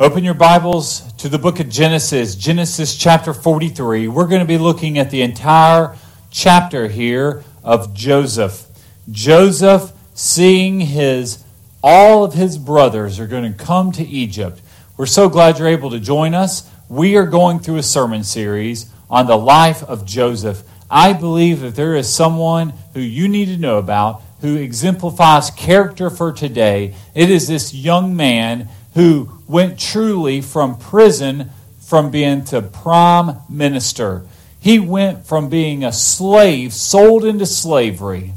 Open your Bibles to the book of Genesis, Genesis chapter 43. We're going to be looking at the entire chapter here of Joseph. Joseph seeing his all of his brothers are going to come to Egypt. We're so glad you're able to join us. We are going through a sermon series on the life of Joseph. I believe that there is someone who you need to know about who exemplifies character for today. It is this young man who went truly from prison from being to prime minister. He went from being a slave, sold into slavery,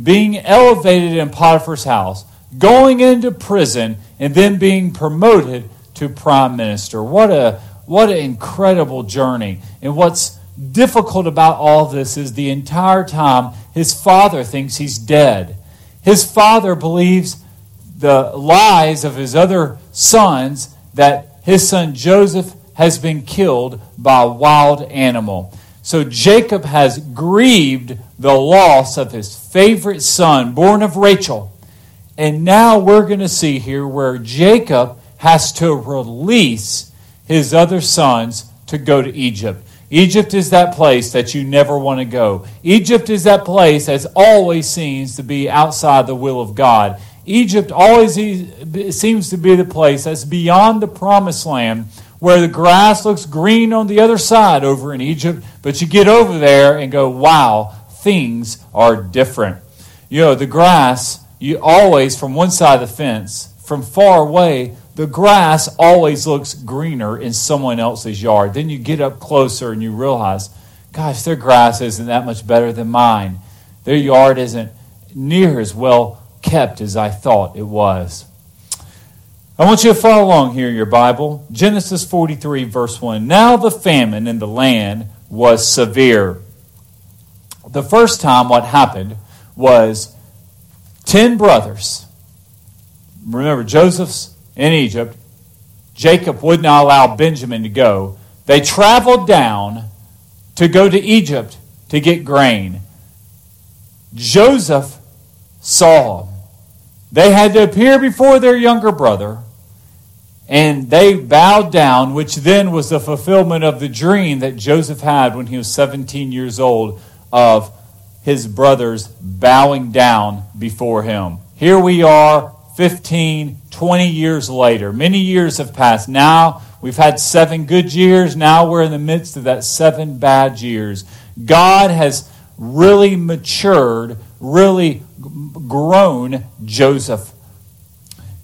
being elevated in Potiphar's house, going into prison, and then being promoted to prime minister. What a what an incredible journey. And what's difficult about all this is the entire time his father thinks he's dead. His father believes the lies of his other sons that his son Joseph has been killed by a wild animal. So Jacob has grieved the loss of his favorite son, born of Rachel. And now we're going to see here where Jacob has to release his other sons to go to Egypt. Egypt is that place that you never want to go. Egypt is that place that always seems to be outside the will of God. Egypt always seems to be the place that's beyond the promised land where the grass looks green on the other side over in Egypt, but you get over there and go, wow, things are different. You know, the grass, you always, from one side of the fence, from far away, the grass always looks greener in someone else's yard. Then you get up closer and you realize, gosh, their grass isn't that much better than mine. Their yard isn't near as well kept as I thought it was. I want you to follow along here in your Bible. Genesis 43, verse 1. Now the famine in the land was severe. The first time what happened was 10 brothers. Remember, Joseph's in Egypt. Jacob would not allow Benjamin to go. They traveled down to go to Egypt to get grain. Joseph saw they had to appear before their younger brother, and they bowed down, which then was the fulfillment of the dream that Joseph had when he was 17 years old of his brothers bowing down before him. Here we are, 15, 20 years later. Many years have passed. Now we've had seven good years. Now we're in the midst of that seven bad years. God has really matured, really grown Joseph.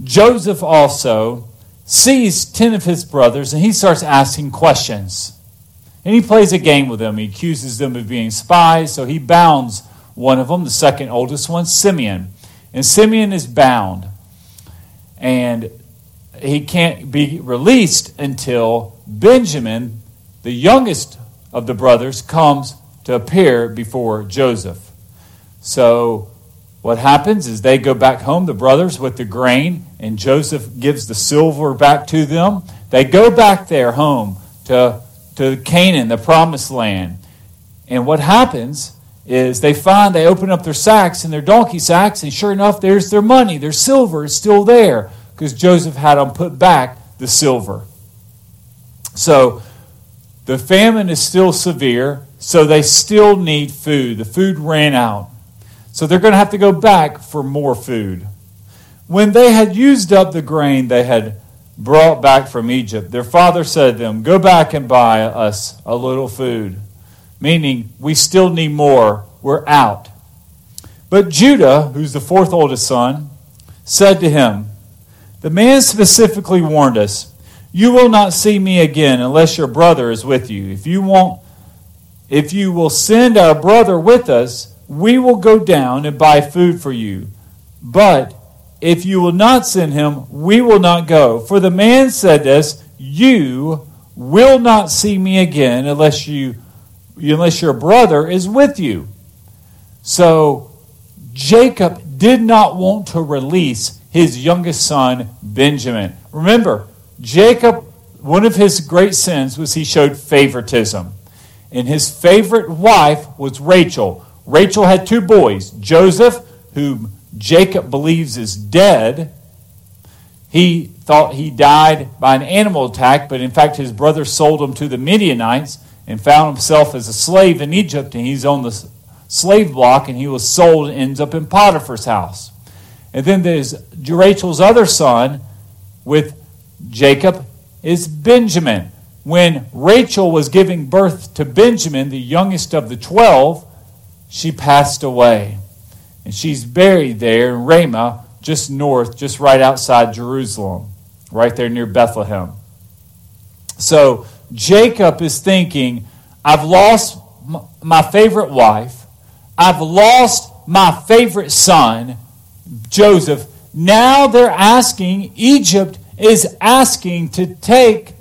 Joseph also sees 10 of his brothers and he starts asking questions. And he plays a game with them. He accuses them of being spies, so he bounds one of them, the second oldest one, Simeon. And Simeon is bound. And he can't be released until Benjamin, the youngest of the brothers, comes to appear before Joseph. So what happens is they go back home, the brothers, with the grain, and Joseph gives the silver back to them. They go back there home to, to Canaan, the promised land. And what happens is they find, they open up their sacks and their donkey sacks, and sure enough, there's their money. Their silver is still there because Joseph had them put back the silver. So the famine is still severe, so they still need food. The food ran out. So they're going to have to go back for more food. When they had used up the grain they had brought back from Egypt, their father said to them, Go back and buy us a little food. Meaning, we still need more. We're out. But Judah, who's the fourth oldest son, said to him, The man specifically warned us, You will not see me again unless your brother is with you. If you want if you will send our brother with us, we will go down and buy food for you. But if you will not send him, we will not go. For the man said this, You will not see me again unless you unless your brother is with you. So Jacob did not want to release his youngest son, Benjamin. Remember, Jacob, one of his great sins was he showed favoritism. And his favorite wife was Rachel. Rachel had two boys Joseph, whom Jacob believes is dead. He thought he died by an animal attack, but in fact, his brother sold him to the Midianites and found himself as a slave in Egypt, and he's on the slave block, and he was sold and ends up in Potiphar's house. And then there's Rachel's other son with Jacob is Benjamin. When Rachel was giving birth to Benjamin, the youngest of the twelve, she passed away. And she's buried there in Ramah, just north, just right outside Jerusalem, right there near Bethlehem. So Jacob is thinking, I've lost my favorite wife, I've lost my favorite son, Joseph. Now they're asking, Egypt is asking to take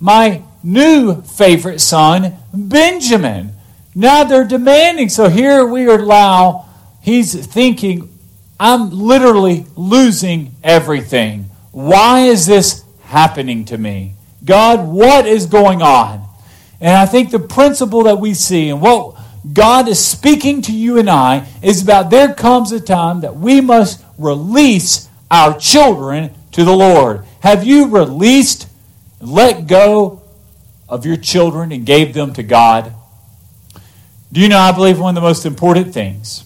my new favorite son, Benjamin. Now they're demanding. So here we are now, he's thinking, I'm literally losing everything. Why is this happening to me? God, what is going on? And I think the principle that we see and what God is speaking to you and I is about there comes a time that we must release our children to the Lord. Have you released, let go of your children and gave them to God? Do you know, I believe one of the most important things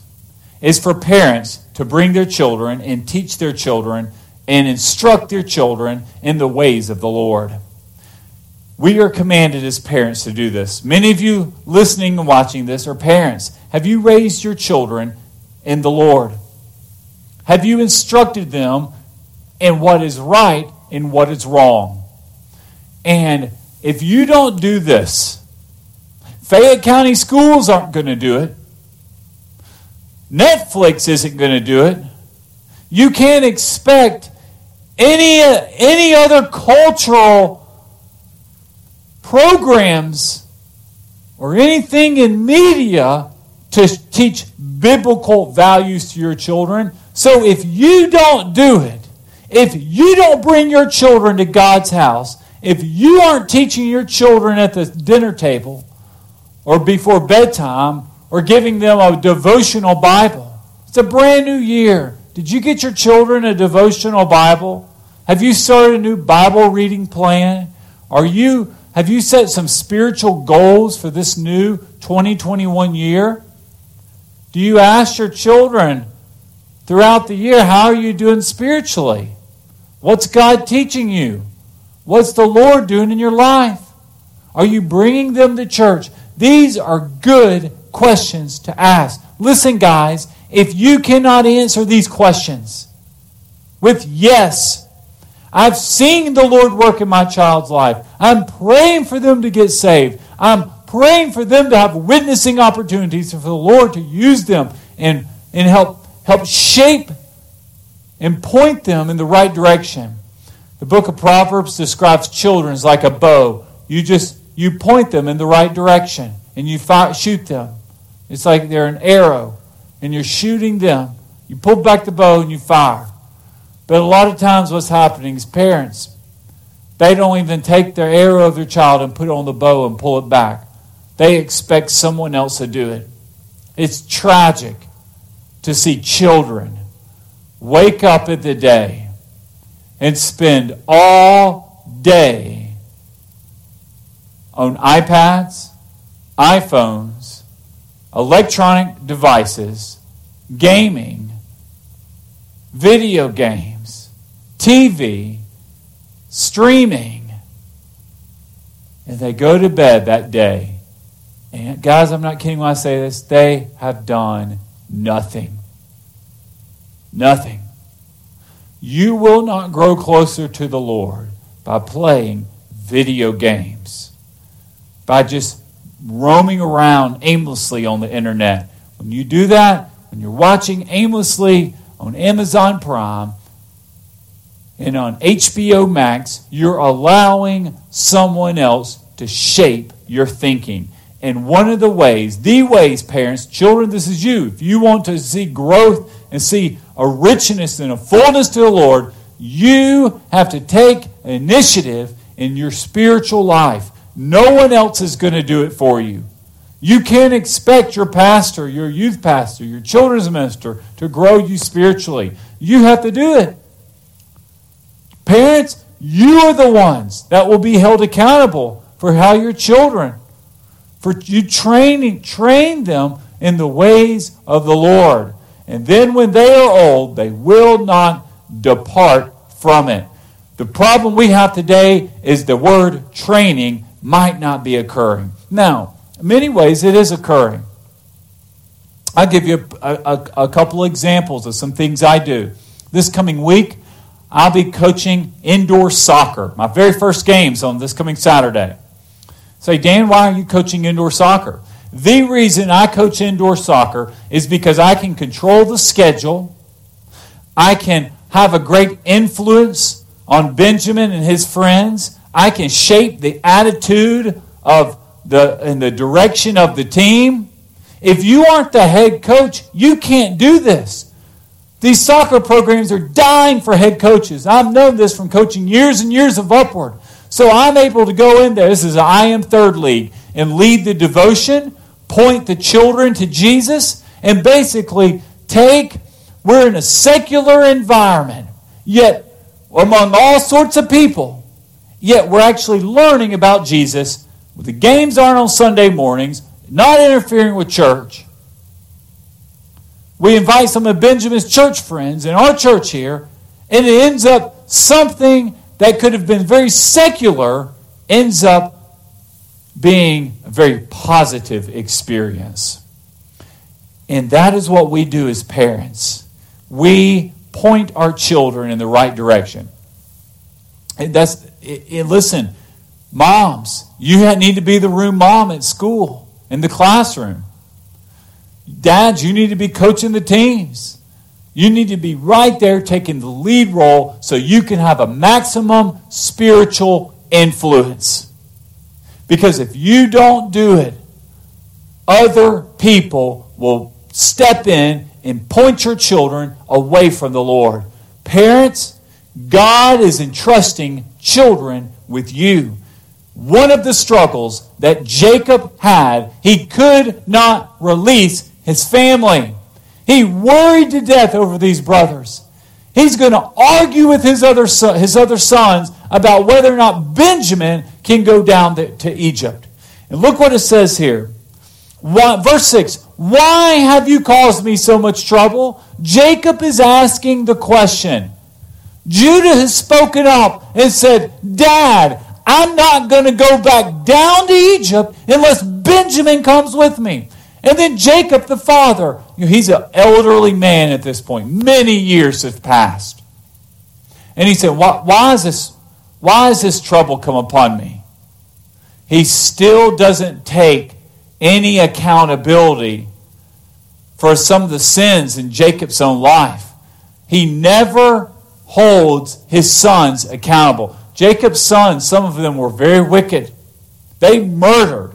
is for parents to bring their children and teach their children and instruct their children in the ways of the Lord. We are commanded as parents to do this. Many of you listening and watching this are parents. Have you raised your children in the Lord? Have you instructed them in what is right and what is wrong? And if you don't do this, Fayette County schools aren't going to do it. Netflix isn't going to do it. You can't expect any, any other cultural programs or anything in media to teach biblical values to your children. So if you don't do it, if you don't bring your children to God's house, if you aren't teaching your children at the dinner table or before bedtime or giving them a devotional Bible, it's a brand new year. Did you get your children a devotional Bible? Have you started a new Bible reading plan? Are you have you set some spiritual goals for this new 2021 year? Do you ask your children throughout the year, how are you doing spiritually? What's God teaching you? What's the Lord doing in your life? Are you bringing them to church? These are good questions to ask. Listen, guys, if you cannot answer these questions with yes, I've seen the Lord work in my child's life. I'm praying for them to get saved. I'm praying for them to have witnessing opportunities for the Lord to use them and, and help, help shape and point them in the right direction. The book of Proverbs describes children as like a bow. You just you point them in the right direction and you fire, shoot them. It's like they're an arrow and you're shooting them. You pull back the bow and you fire. But a lot of times, what's happening is parents, they don't even take their arrow of their child and put it on the bow and pull it back. They expect someone else to do it. It's tragic to see children wake up at the day and spend all day on iPads, iPhones, electronic devices, gaming, video games TV, streaming, and they go to bed that day. And guys, I'm not kidding when I say this, they have done nothing. Nothing. You will not grow closer to the Lord by playing video games, by just roaming around aimlessly on the internet. When you do that, when you're watching aimlessly on Amazon Prime, and on HBO Max, you're allowing someone else to shape your thinking. And one of the ways, the ways, parents, children, this is you. If you want to see growth and see a richness and a fullness to the Lord, you have to take initiative in your spiritual life. No one else is going to do it for you. You can't expect your pastor, your youth pastor, your children's minister to grow you spiritually. You have to do it. Parents, you are the ones that will be held accountable for how your children, for you training, train them in the ways of the Lord. And then when they are old, they will not depart from it. The problem we have today is the word training might not be occurring. Now, many ways, it is occurring. I'll give you a, a, a couple examples of some things I do. This coming week, I'll be coaching indoor soccer. My very first game's on this coming Saturday. Say, Dan, why are you coaching indoor soccer? The reason I coach indoor soccer is because I can control the schedule. I can have a great influence on Benjamin and his friends. I can shape the attitude of the in the direction of the team. If you aren't the head coach, you can't do this. These soccer programs are dying for head coaches. I've known this from coaching years and years of upward. So I'm able to go in there. This is I am third league and lead the devotion, point the children to Jesus, and basically take we're in a secular environment, yet among all sorts of people, yet we're actually learning about Jesus. The games aren't on Sunday mornings, not interfering with church. We invite some of Benjamin's church friends in our church here, and it ends up something that could have been very secular, ends up being a very positive experience. And that is what we do as parents we point our children in the right direction. And that's it, listen, moms, you need to be the room mom at school, in the classroom. Dads, you need to be coaching the teams. You need to be right there taking the lead role so you can have a maximum spiritual influence. Because if you don't do it, other people will step in and point your children away from the Lord. Parents, God is entrusting children with you. One of the struggles that Jacob had, he could not release his family. He worried to death over these brothers. He's going to argue with his other, son, his other sons about whether or not Benjamin can go down to Egypt. And look what it says here. Verse 6 Why have you caused me so much trouble? Jacob is asking the question. Judah has spoken up and said, Dad, I'm not going to go back down to Egypt unless Benjamin comes with me. And then Jacob, the father, he's an elderly man at this point. Many years have passed. And he said, why, why, is this, why has this trouble come upon me? He still doesn't take any accountability for some of the sins in Jacob's own life. He never holds his sons accountable. Jacob's sons, some of them were very wicked. They murdered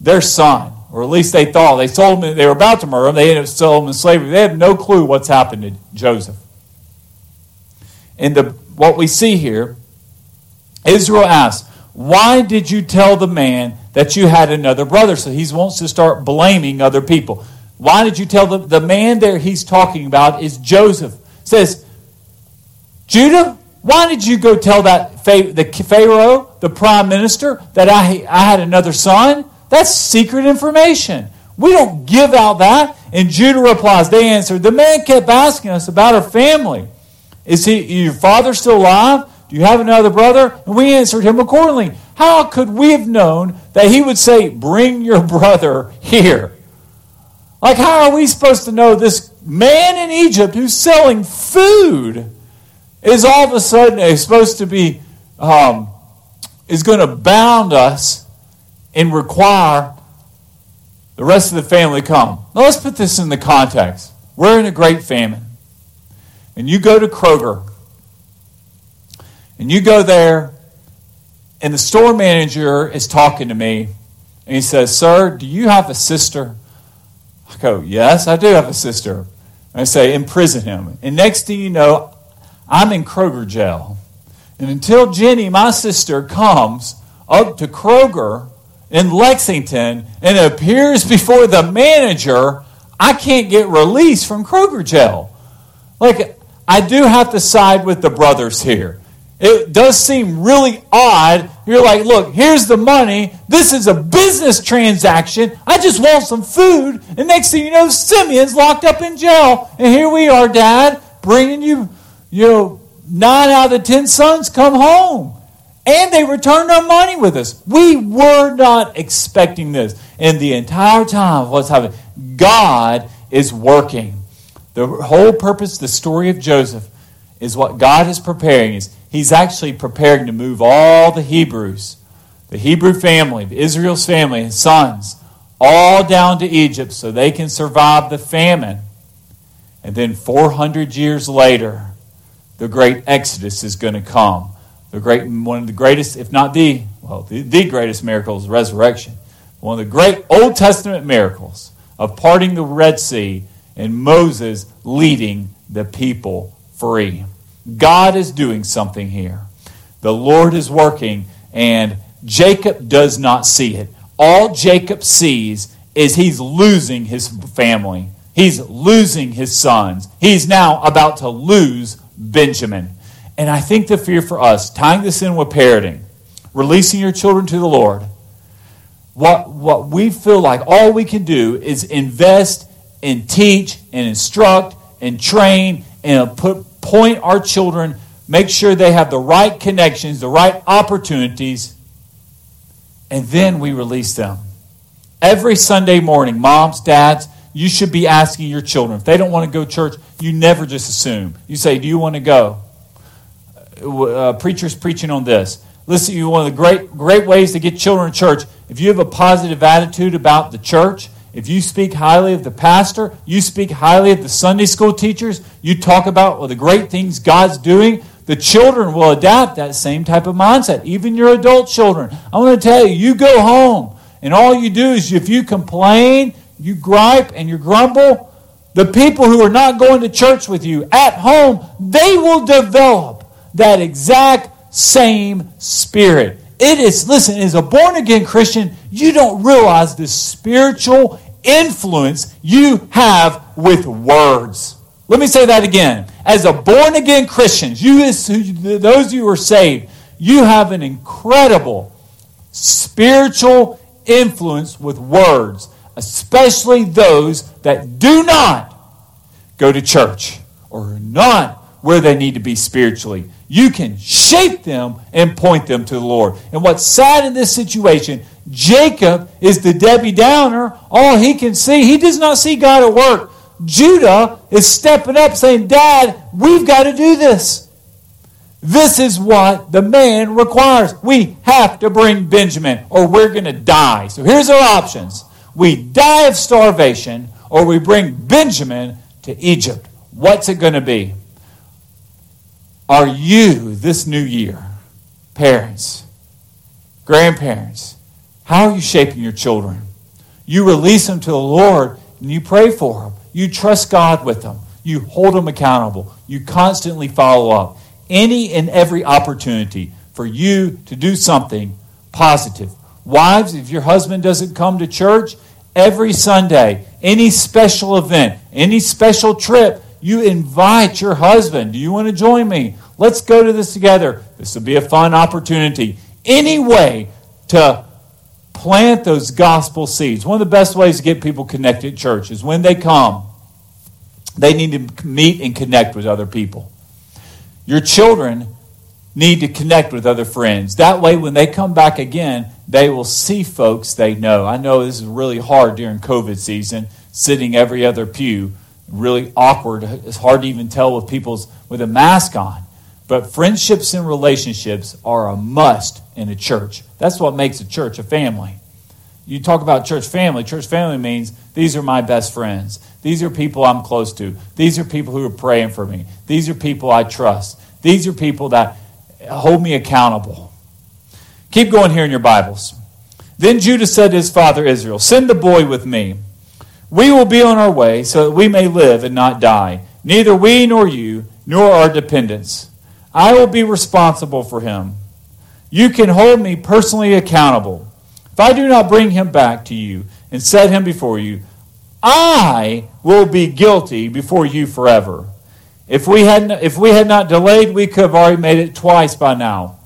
their son, or at least they thought. They sold him, they were about to murder him. They ended up selling him in slavery. They had no clue what's happened to Joseph. And the, what we see here, Israel asks, Why did you tell the man that you had another brother. So he wants to start blaming other people. Why did you tell them? The man there he's talking about is Joseph. Says, Judah, why did you go tell that the Pharaoh, the prime minister, that I, I had another son? That's secret information. We don't give out that. And Judah replies, they answered, the man kept asking us about our family. Is he your father still alive? Do you have another brother? And we answered him accordingly. How could we have known that he would say, Bring your brother here? Like, how are we supposed to know this man in Egypt who's selling food is all of a sudden is supposed to be, um, is going to bound us and require the rest of the family come? Now, let's put this in the context. We're in a great famine. And you go to Kroger, and you go there and the store manager is talking to me, and he says, Sir, do you have a sister? I go, Yes, I do have a sister. And I say, Imprison him. And next thing you know, I'm in Kroger jail. And until Jenny, my sister, comes up to Kroger in Lexington and appears before the manager, I can't get released from Kroger jail. Like, I do have to side with the brothers here. it does seem really odd. You're like, look, here's the money. This is a business transaction. I just want some food. And next thing you know, Simeon's locked up in jail. And here we are, Dad, bringing you, you know, nine out of the ten sons come home. And they returned our money with us. We were not expecting this. And the entire time, what's happening? God is working. The whole purpose, the story of Joseph, is what God is preparing. Is He's actually preparing to move all the Hebrews, the Hebrew family, Israel's family, and sons, all down to Egypt so they can survive the famine. And then 400 years later, the great Exodus is going to come. The great, one of the greatest, if not the, well, the, the greatest miracle is resurrection. One of the great Old Testament miracles of parting the Red Sea and Moses leading the people free. God is doing something here. The Lord is working, and Jacob does not see it. All Jacob sees is he's losing his family. He's losing his sons. He's now about to lose Benjamin. And I think the fear for us, tying this in with parenting, releasing your children to the Lord, what, what we feel like all we can do is invest and teach and instruct and train and put point our children, make sure they have the right connections, the right opportunities, and then we release them. Every Sunday morning, moms, dads, you should be asking your children. If they don't want to go to church, you never just assume. You say, Do you want to go? Uh, preachers preaching on this. Listen, you one of the great great ways to get children to church. If you have a positive attitude about the church, if you speak highly of the pastor, you speak highly of the Sunday school teachers, you talk about well, the great things God's doing, the children will adapt that same type of mindset. Even your adult children. I want to tell you, you go home and all you do is if you complain, you gripe, and you grumble, the people who are not going to church with you at home, they will develop that exact same spirit. It is, listen, as a born again Christian, you don't realize the spiritual influence you have with words. Let me say that again. As a born again Christian, you, those of you who are saved, you have an incredible spiritual influence with words, especially those that do not go to church or are not where they need to be spiritually. You can shape them and point them to the Lord. And what's sad in this situation Jacob is the Debbie Downer. All he can see, he does not see God at work. Judah is stepping up saying, Dad, we've got to do this. This is what the man requires. We have to bring Benjamin or we're going to die. So here's our options we die of starvation or we bring Benjamin to Egypt. What's it going to be? Are you this new year, parents, grandparents, how are you shaping your children? You release them to the Lord and you pray for them. You trust God with them. You hold them accountable. You constantly follow up. Any and every opportunity for you to do something positive. Wives, if your husband doesn't come to church every Sunday, any special event, any special trip, you invite your husband. Do you want to join me? Let's go to this together. This will be a fun opportunity. Any way to plant those gospel seeds. One of the best ways to get people connected at church is when they come, they need to meet and connect with other people. Your children need to connect with other friends. That way, when they come back again, they will see folks they know. I know this is really hard during COVID season, sitting every other pew. Really awkward. It's hard to even tell with people's with a mask on. But friendships and relationships are a must in a church. That's what makes a church a family. You talk about church family. Church family means these are my best friends. These are people I'm close to. These are people who are praying for me. These are people I trust. These are people that hold me accountable. Keep going here in your Bibles. Then Judah said to his father Israel, Send the boy with me. We will be on our way so that we may live and not die. Neither we nor you, nor our dependents. I will be responsible for him. You can hold me personally accountable. If I do not bring him back to you and set him before you, I will be guilty before you forever. If we had if we had not delayed, we could have already made it twice by now.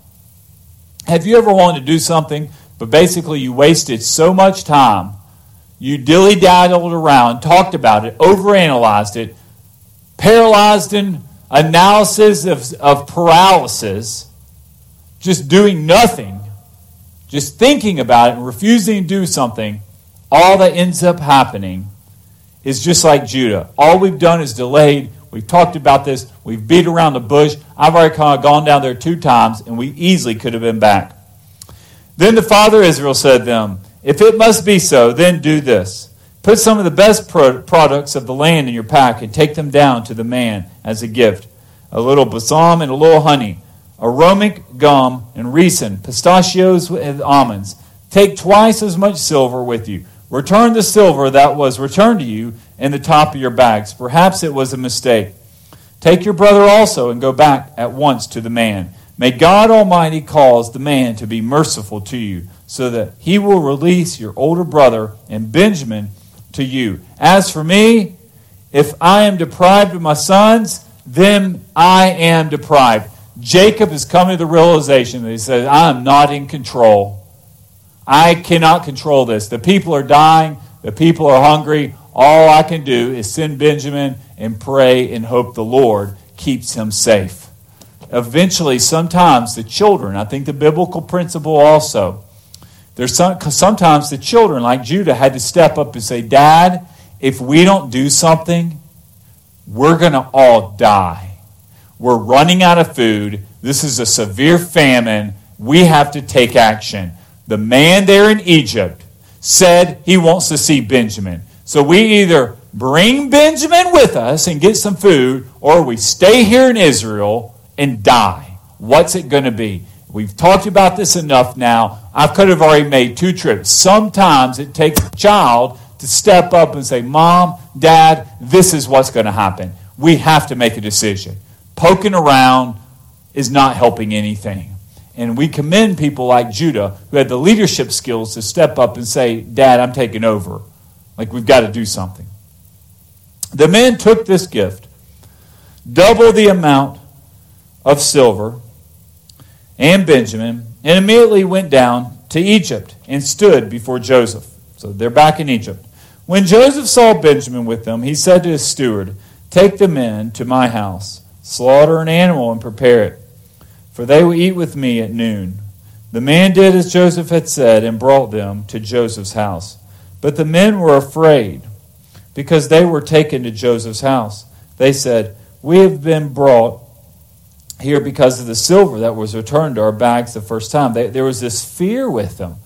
Have you ever wanted to do something, but basically you wasted so much time, you dilly daddled around, talked about it, overanalyzed it, paralyzed in analysis of, of paralysis, just doing nothing, just thinking about it and refusing to do something, all that ends up happening is just like Judah. All we've done is delayed. We've talked about this. We've beat around the bush. I've already kind of gone down there two times, and we easily could have been back. Then the father Israel said to them, If it must be so, then do this. Put some of the best pro- products of the land in your pack and take them down to the man as a gift a little balsam and a little honey, aromatic gum and resin, pistachios and almonds. Take twice as much silver with you Return the silver that was returned to you in the top of your bags. Perhaps it was a mistake. Take your brother also and go back at once to the man. May God Almighty cause the man to be merciful to you, so that he will release your older brother and Benjamin to you. As for me, if I am deprived of my sons, then I am deprived. Jacob is coming to the realization that he says, I am not in control. I cannot control this. The people are dying, the people are hungry. All I can do is send Benjamin and pray and hope the Lord keeps him safe. Eventually, sometimes the children, I think the biblical principle also, there's some, sometimes the children, like Judah, had to step up and say, Dad, if we don't do something, we're going to all die. We're running out of food. This is a severe famine. We have to take action the man there in Egypt said he wants to see Benjamin. So we either bring Benjamin with us and get some food, or we stay here in Israel and die. What's it going to be? We've talked about this enough now. I could have already made two trips. Sometimes it takes a child to step up and say, Mom, Dad, this is what's going to happen. We have to make a decision. Poking around is not helping anything. And we commend people like Judah who had the leadership skills to step up and say, Dad, I'm taking over. Like, we've got to do something. The men took this gift, double the amount of silver and Benjamin, and immediately went down to Egypt and stood before Joseph. So they're back in Egypt. When Joseph saw Benjamin with them, he said to his steward, Take the men to my house, slaughter an animal, and prepare it for they will eat with me at noon. The man did as Joseph had said and brought them to Joseph's house. But the men were afraid because they were taken to Joseph's house. They said, We have been brought here because of the silver that was returned to our bags the first time. They, there was this fear with them.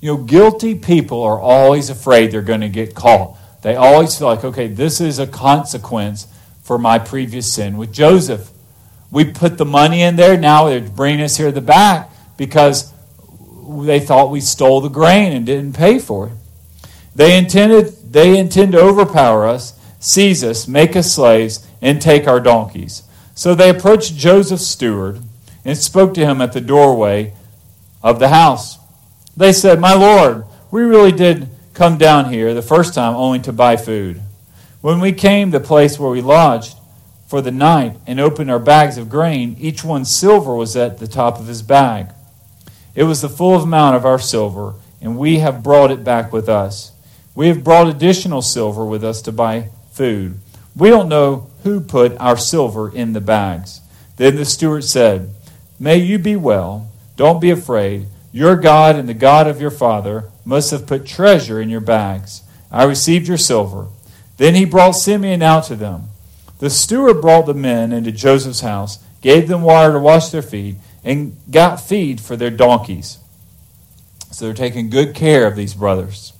You know, guilty people are always afraid they're going to get caught. They always feel like, okay, this is a consequence for my previous sin. With Joseph, we put the money in there. Now they're bringing us here to the back because they thought we stole the grain and didn't pay for it. They intended they intend to overpower us, seize us, make us slaves, and take our donkeys. So they approached Joseph's steward and spoke to him at the doorway of the house. They said, My Lord, we really did come down here the first time only to buy food. When we came to the place where we lodged, for the night and opened our bags of grain, each one's silver was at the top of his bag. It was the full amount of our silver, and we have brought it back with us. We have brought additional silver with us to buy food. We don't know who put our silver in the bags. Then the steward said, May you be well. Don't be afraid. Your God and the God of your father must have put treasure in your bags. I received your silver. Then he brought Simeon out to them. The steward brought the men into Joseph's house, gave them water to wash their feet, and got feed for their donkeys. So they're taking good care of these brothers.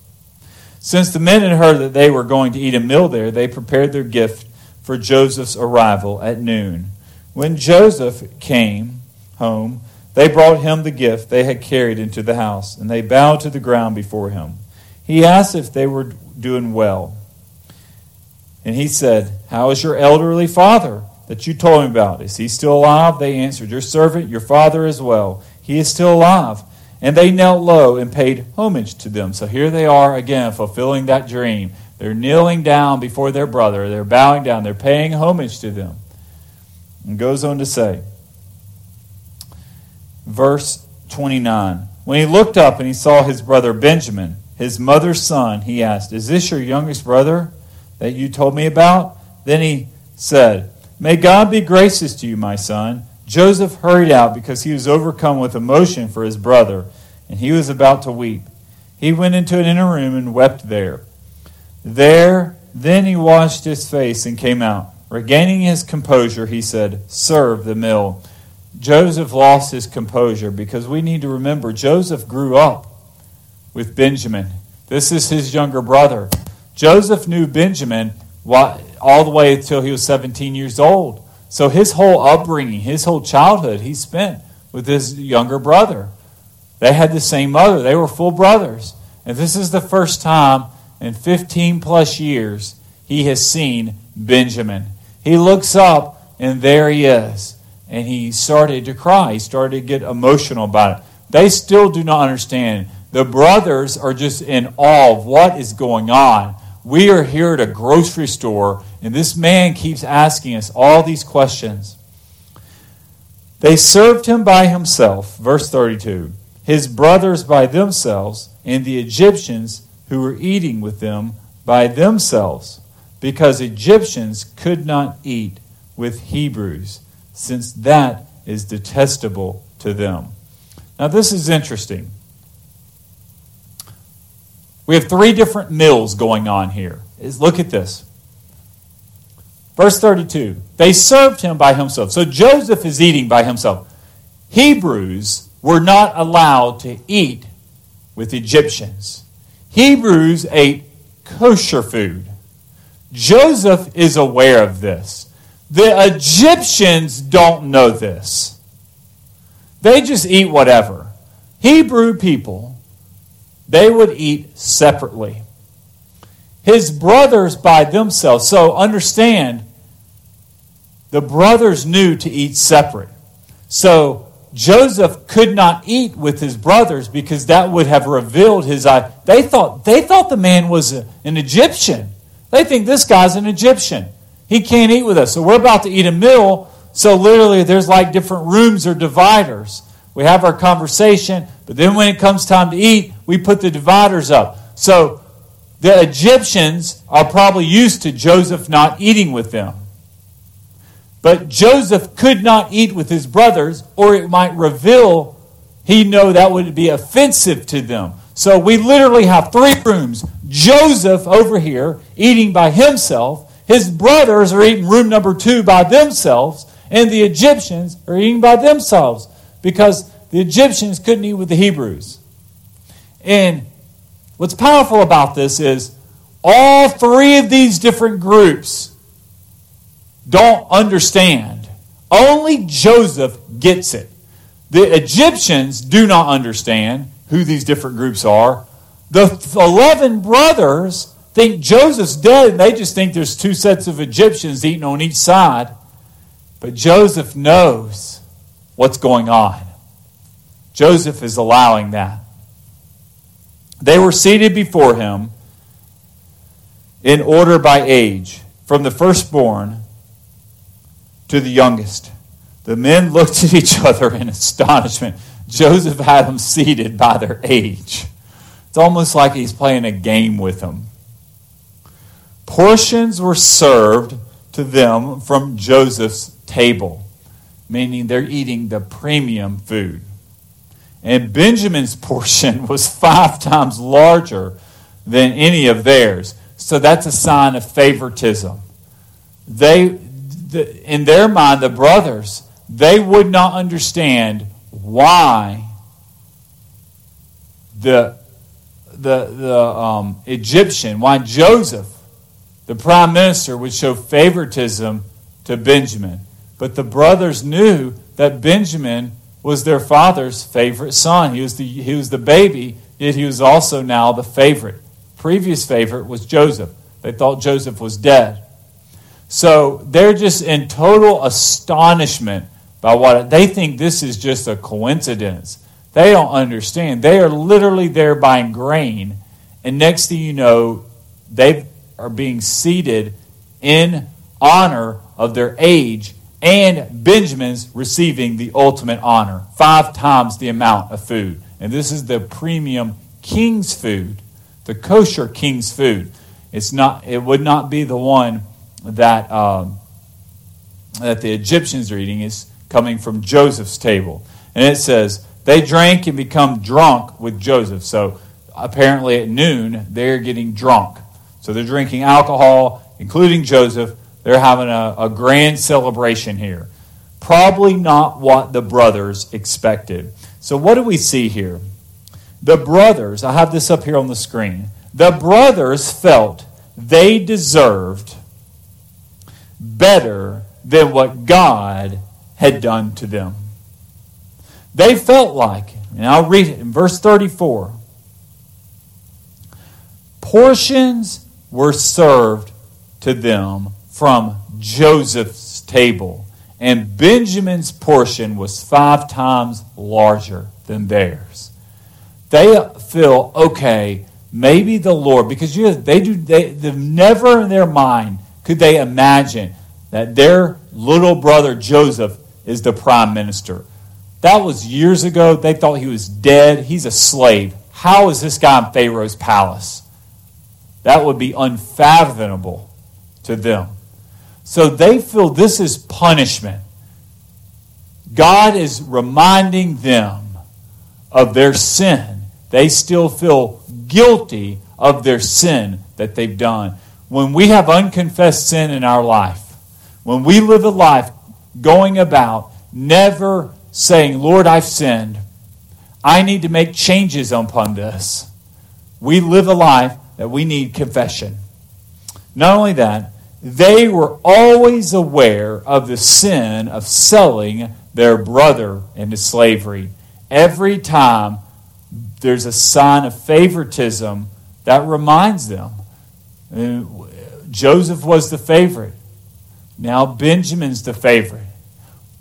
Since the men had heard that they were going to eat a meal there, they prepared their gift for Joseph's arrival at noon. When Joseph came home, they brought him the gift they had carried into the house, and they bowed to the ground before him. He asked if they were doing well. And he said, How is your elderly father that you told me about? Is he still alive? They answered, Your servant, your father as well. He is still alive. And they knelt low and paid homage to them. So here they are again, fulfilling that dream. They're kneeling down before their brother. They're bowing down. They're paying homage to them. And goes on to say, verse 29 When he looked up and he saw his brother Benjamin, his mother's son, he asked, Is this your youngest brother that you told me about? Then he said, May God be gracious to you, my son. Joseph hurried out because he was overcome with emotion for his brother, and he was about to weep. He went into an inner room and wept there. There, then he washed his face and came out. Regaining his composure, he said, Serve the meal. Joseph lost his composure because we need to remember Joseph grew up with Benjamin. This is his younger brother. Joseph knew Benjamin all the way until he was 17 years old. So his whole upbringing, his whole childhood, he spent with his younger brother. They had the same mother, they were full brothers. And this is the first time in 15 plus years he has seen Benjamin. He looks up, and there he is. And he started to cry. He started to get emotional about it. They still do not understand. The brothers are just in awe of what is going on. We are here at a grocery store, and this man keeps asking us all these questions. They served him by himself, verse 32, his brothers by themselves, and the Egyptians who were eating with them by themselves, because Egyptians could not eat with Hebrews, since that is detestable to them. Now, this is interesting. We have three different mills going on here. Look at this. Verse 32. They served him by himself. So Joseph is eating by himself. Hebrews were not allowed to eat with Egyptians. Hebrews ate kosher food. Joseph is aware of this. The Egyptians don't know this. They just eat whatever. Hebrew people, they would eat separately. His brothers by themselves. So understand, the brothers knew to eat separate. So Joseph could not eat with his brothers because that would have revealed his eye. They thought, they thought the man was a, an Egyptian. They think this guy's an Egyptian. He can't eat with us. So we're about to eat a meal. So literally, there's like different rooms or dividers. We have our conversation, but then when it comes time to eat, we put the dividers up. So the Egyptians are probably used to Joseph not eating with them. But Joseph could not eat with his brothers, or it might reveal he know that would be offensive to them. So we literally have three rooms. Joseph over here eating by himself. His brothers are eating room number two by themselves. And the Egyptians are eating by themselves because the Egyptians couldn't eat with the Hebrews. And what's powerful about this is all three of these different groups don't understand. Only Joseph gets it. The Egyptians do not understand who these different groups are. The 11 brothers think Joseph's dead, and they just think there's two sets of Egyptians eating on each side. But Joseph knows what's going on. Joseph is allowing that. They were seated before him in order by age, from the firstborn to the youngest. The men looked at each other in astonishment. Joseph had them seated by their age. It's almost like he's playing a game with them. Portions were served to them from Joseph's table, meaning they're eating the premium food. And Benjamin's portion was five times larger than any of theirs. So that's a sign of favoritism. They, in their mind, the brothers, they would not understand why the, the, the um, Egyptian, why Joseph, the prime minister, would show favoritism to Benjamin. But the brothers knew that Benjamin was their father's favorite son. He was the, he was the baby, yet he was also now the favorite. Previous favorite was Joseph. They thought Joseph was dead. So they're just in total astonishment by what they think this is just a coincidence. They don't understand. They are literally there buying grain, and next thing you know, they are being seated in honor of their age and Benjamin's receiving the ultimate honor, five times the amount of food. And this is the premium king's food, the kosher king's food. It's not. It would not be the one that um, that the Egyptians are eating. is coming from Joseph's table, and it says they drank and become drunk with Joseph. So apparently at noon they're getting drunk. So they're drinking alcohol, including Joseph. They're having a, a grand celebration here. Probably not what the brothers expected. So what do we see here? The brothers, I have this up here on the screen. The brothers felt they deserved better than what God had done to them. They felt like, and I'll read it in verse 34 portions were served to them from Joseph's table, and Benjamin's portion was five times larger than theirs. They feel, okay, maybe the Lord, because you, they do, they, they've never in their mind could they imagine that their little brother Joseph is the prime minister. That was years ago. They thought he was dead. He's a slave. How is this guy in Pharaoh's palace? That would be unfathomable to them. So they feel this is punishment. God is reminding them of their sin. They still feel guilty of their sin that they've done. When we have unconfessed sin in our life, when we live a life going about never saying, Lord, I've sinned, I need to make changes upon this, we live a life that we need confession. Not only that, they were always aware of the sin of selling their brother into slavery. Every time there's a sign of favoritism that reminds them. Uh, Joseph was the favorite. Now Benjamin's the favorite.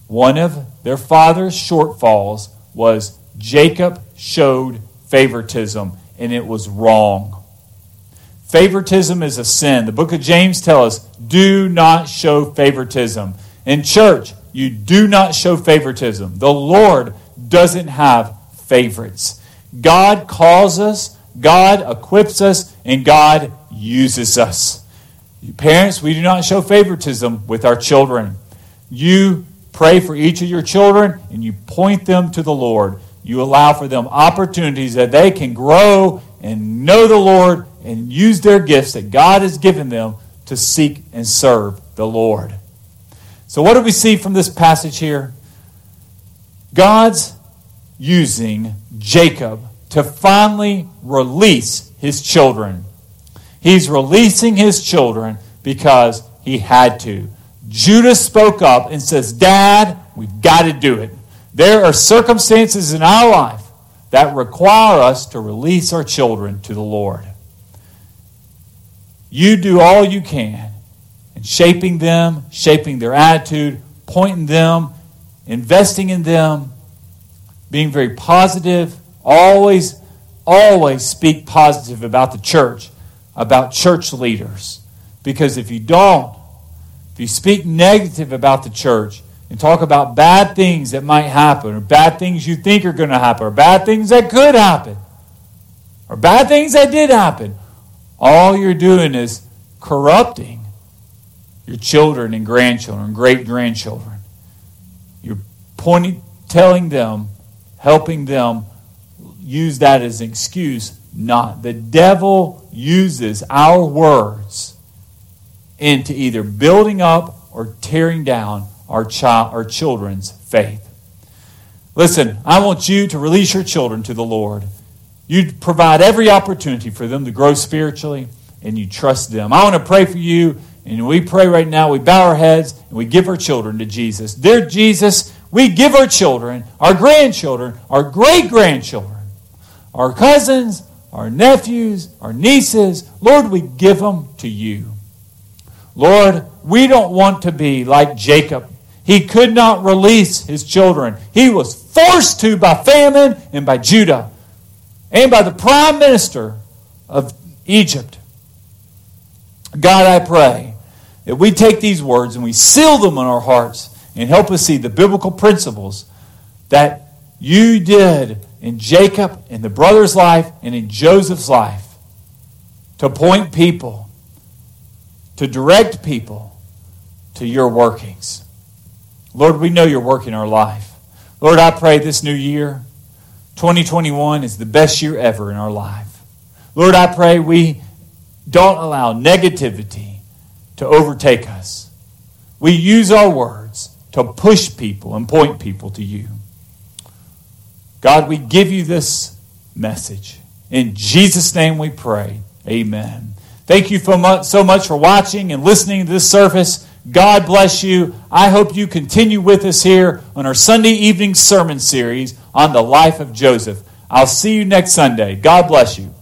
One of their father's shortfalls was Jacob showed favoritism, and it was wrong. Favoritism is a sin. The book of James tells us do not show favoritism. In church, you do not show favoritism. The Lord doesn't have favorites. God calls us, God equips us, and God uses us. Parents, we do not show favoritism with our children. You pray for each of your children and you point them to the Lord. You allow for them opportunities that they can grow and know the Lord and use their gifts that God has given them to seek and serve the Lord. So, what do we see from this passage here? God's using Jacob to finally release his children. He's releasing his children because he had to. Judah spoke up and says, Dad, we've got to do it. There are circumstances in our life that require us to release our children to the Lord. You do all you can in shaping them, shaping their attitude, pointing them, investing in them, being very positive, always, always speak positive about the church, about church leaders. Because if you don't, if you speak negative about the church and talk about bad things that might happen, or bad things you think are going to happen, or bad things that could happen, or bad things that did happen, all you're doing is corrupting your children and grandchildren, great grandchildren. You're pointing, telling them helping them use that as an excuse. Not. The devil uses our words into either building up or tearing down our child our children's faith. Listen, I want you to release your children to the Lord. You provide every opportunity for them to grow spiritually and you trust them. I want to pray for you and we pray right now. We bow our heads and we give our children to Jesus. Dear Jesus, we give our children, our grandchildren, our great grandchildren, our cousins, our nephews, our nieces, Lord, we give them to you. Lord, we don't want to be like Jacob. He could not release his children. He was forced to by famine and by Judah and by the prime minister of Egypt. God, I pray that we take these words and we seal them in our hearts and help us see the biblical principles that you did in Jacob, in the brother's life, and in Joseph's life to point people, to direct people to your workings. Lord, we know you're working our life. Lord, I pray this new year, 2021, is the best year ever in our life. Lord, I pray we don't allow negativity to overtake us. We use our words to push people and point people to you. God, we give you this message. In Jesus' name we pray. Amen. Thank you so much for watching and listening to this service. God bless you. I hope you continue with us here on our Sunday evening sermon series on the life of Joseph. I'll see you next Sunday. God bless you.